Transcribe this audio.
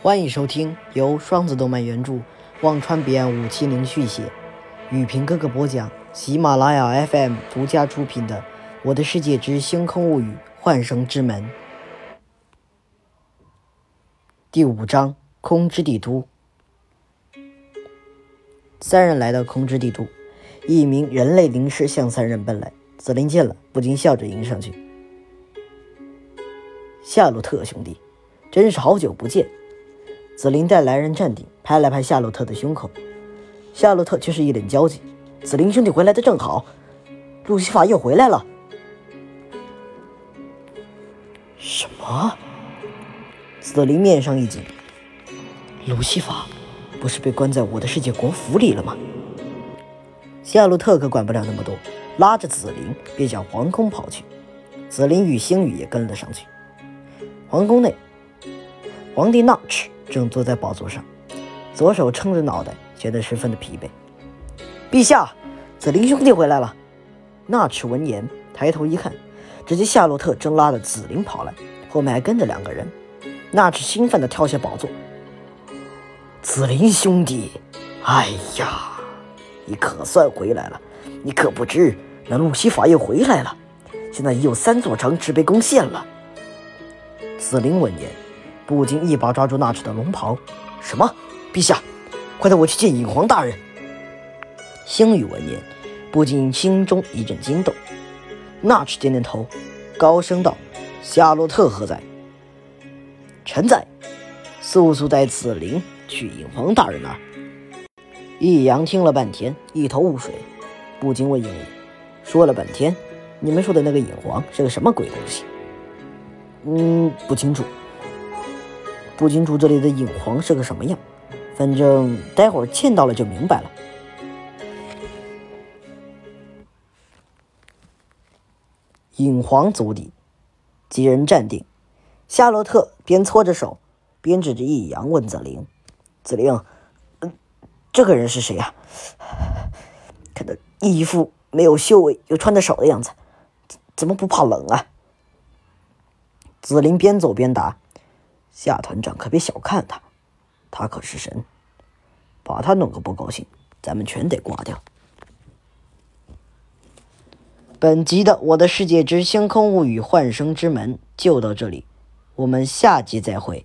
欢迎收听由双子动漫原著、忘川彼岸五七零续写、雨平哥哥播讲、喜马拉雅 FM 独家出品的《我的世界之星空物语：幻生之门》第五章：空之帝都。三人来到空之帝都，一名人类灵师向三人奔来。紫菱见了，不禁笑着迎上去：“夏洛特兄弟，真是好久不见。”紫菱带来人站定，拍了拍夏洛特的胸口。夏洛特却是一脸焦急：“紫菱兄弟回来的正好，路西法又回来了。”什么？紫菱面上一紧：“路西法不是被关在我的世界国府里了吗？”夏洛特可管不了那么多，拉着紫菱便向皇宫跑去。紫菱与星宇也跟了上去。皇宫内，皇帝纳赤。正坐在宝座上，左手撑着脑袋，显得十分的疲惫。陛下，紫菱兄弟回来了。纳赤闻言，抬头一看，只见夏洛特正拉着紫菱跑来，后面还跟着两个人。纳赤兴奋地跳下宝座：“紫菱兄弟，哎呀，你可算回来了！你可不知，那路西法又回来了，现在已有三座城池被攻陷了。”紫菱闻言。不禁一把抓住纳赤的龙袍，什么？陛下，快带我去见影皇大人！星宇闻言，不禁心中一阵惊动。纳赤点点头，高声道：“夏洛特何在？”臣在，速速带紫菱去影皇大人那儿。易阳听了半天，一头雾水，不禁问应宇：“说了半天，你们说的那个影皇是个什么鬼东西？”“嗯，不清楚。”不清楚这里的影皇是个什么样，反正待会儿见到了就明白了。影皇足底，几人站定。夏洛特边搓着手，边指着易阳问紫菱：“紫菱，嗯，这个人是谁呀？看他一副没有修为又穿的少的样子，怎怎么不怕冷啊？”紫菱边走边答。夏团长可别小看他，他可是神，把他弄个不高兴，咱们全得挂掉。本集的《我的世界之星空物语：幻生之门》就到这里，我们下集再会。